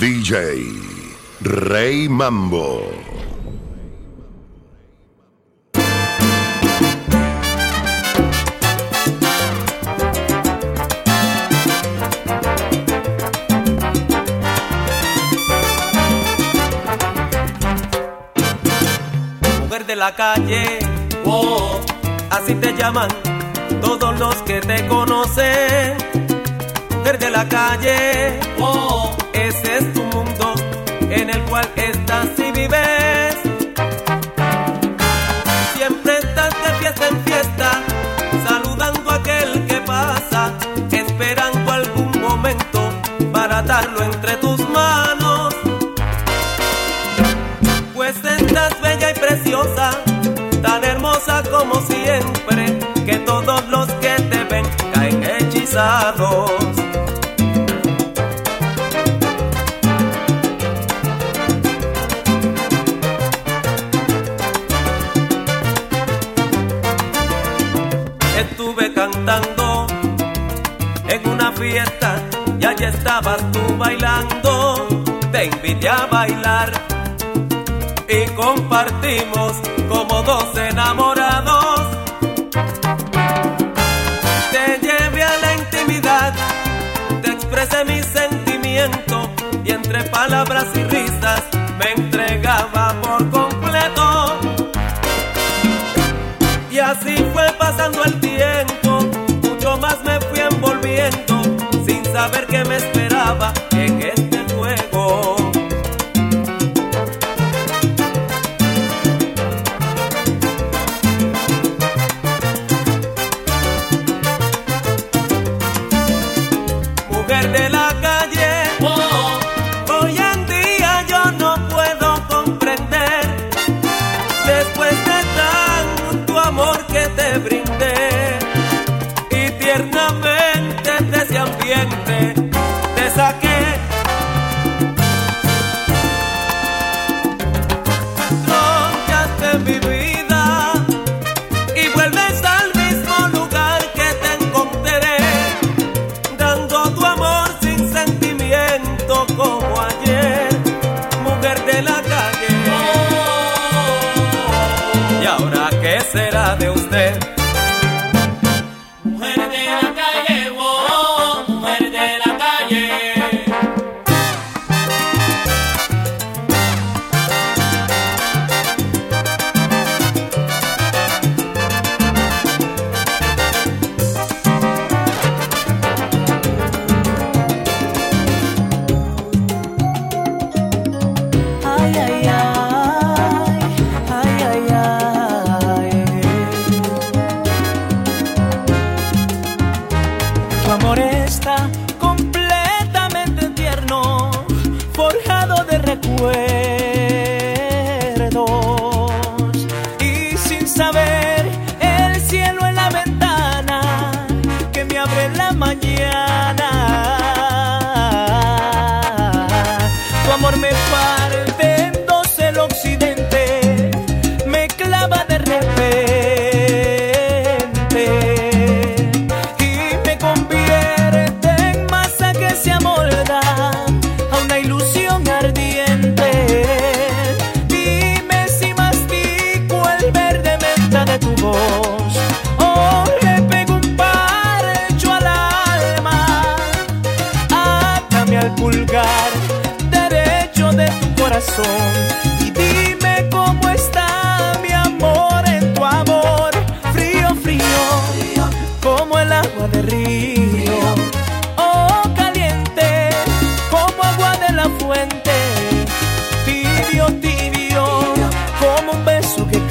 DJ Rey Mambo. de la calle, oh, así te llaman todos los que te conocen. Mujer de la calle, oh. entre tus manos. Pues estás bella y preciosa, tan hermosa como siempre, que todos los que te ven caen hechizados. y compartimos como dos enamorados. Te lleve a la intimidad, te exprese mi sentimiento y entre palabras y risas me entregaba por completo. Y así fue pasando el tiempo, mucho más me fui envolviendo sin saber qué me esperaba recuerdo.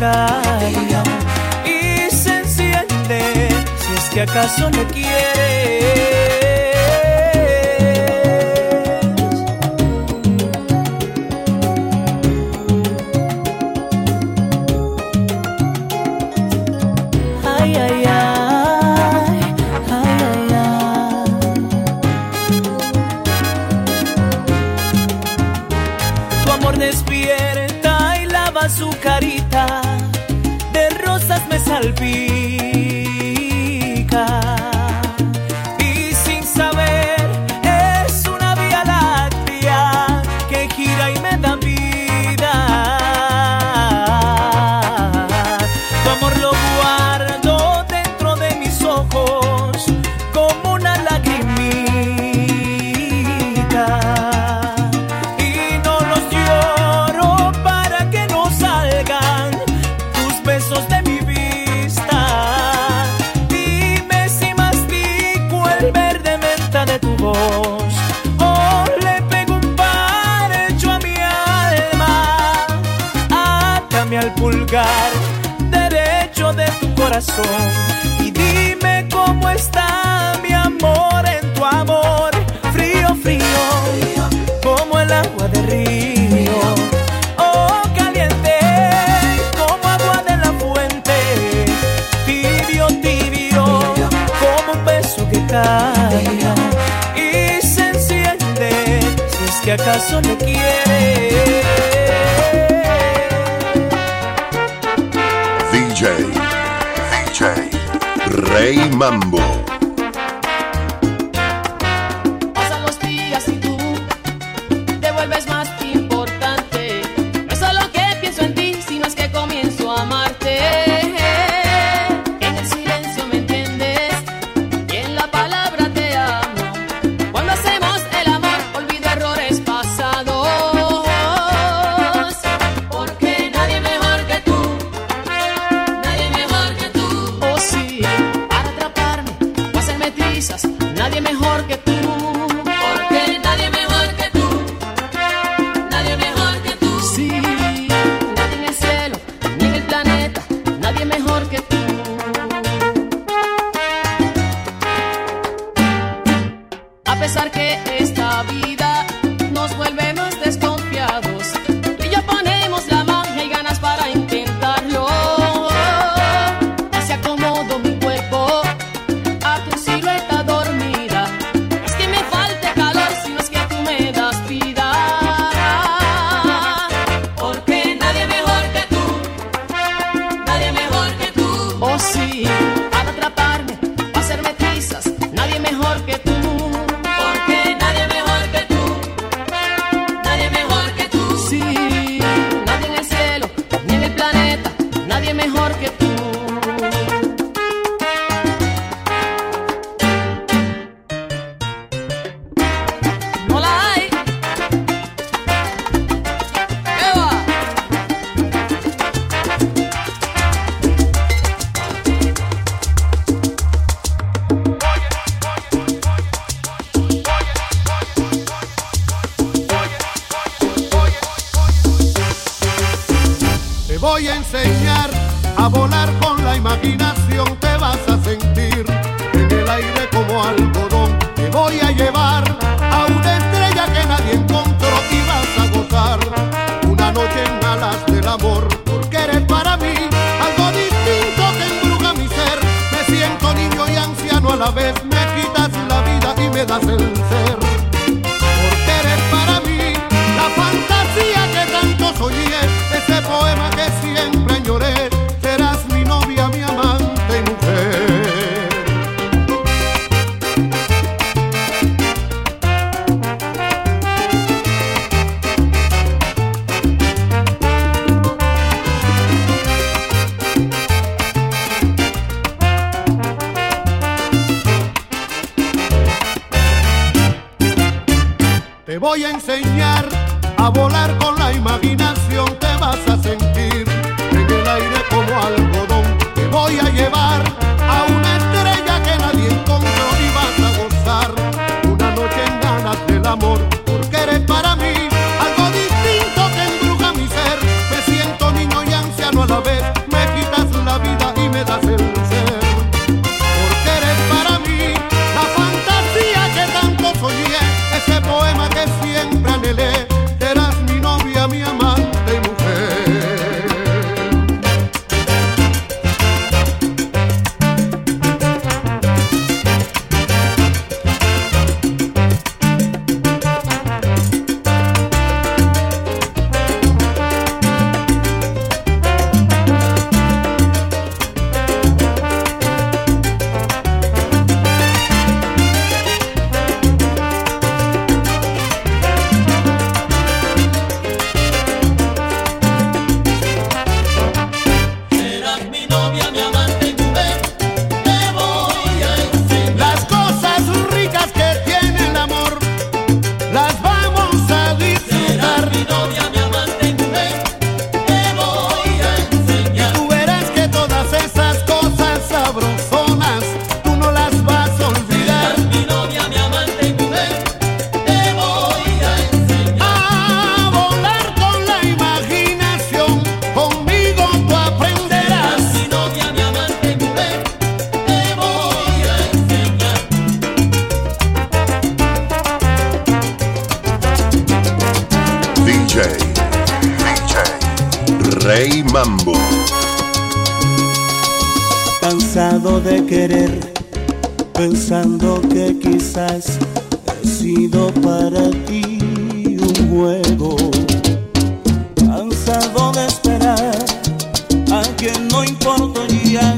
y se enciende si es que acaso me quieres. Ay, ay, ay, ay, ay, ay. Tu amor despierta y lava su carita al pie. Y dime cómo está mi amor en tu amor. Frío, frío, como el agua de río. Oh, caliente, como agua de la fuente. Tibio, tibio, como un beso que cae y se enciende si es que acaso le quiere. DJ, Rey Mambo. Voy a enseñar a volar con la imaginación, te vas a sentir en el aire como algodón. Te voy a llevar a una estrella que nadie encontró y vas a gozar una noche en alas del amor, porque eres para mí algo distinto que embruja mi ser. Me siento niño y anciano a la vez, me quitas la vida y me das el voy a enseñar a volar con la imaginación, te vas a sentir en el aire como algodón. Te voy a llevar a una estrella que nadie encontró y vas a gozar una noche en ganas del amor, Rey Mambo. Cansado de querer, pensando que quizás he sido para ti un juego. Cansado de esperar a quien no importo ya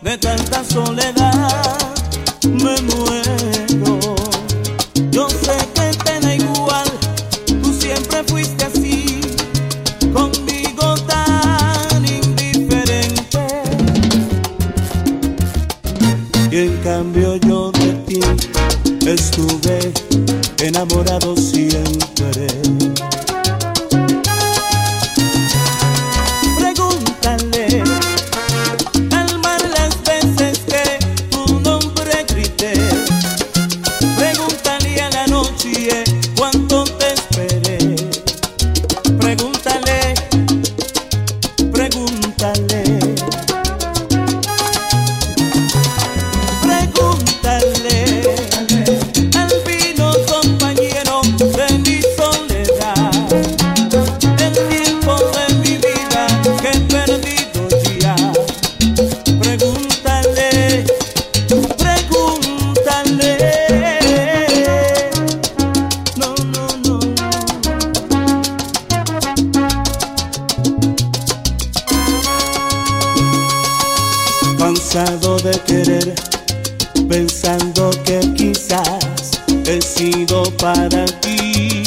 de tanta soledad. de querer, pensando que quizás he sido para ti.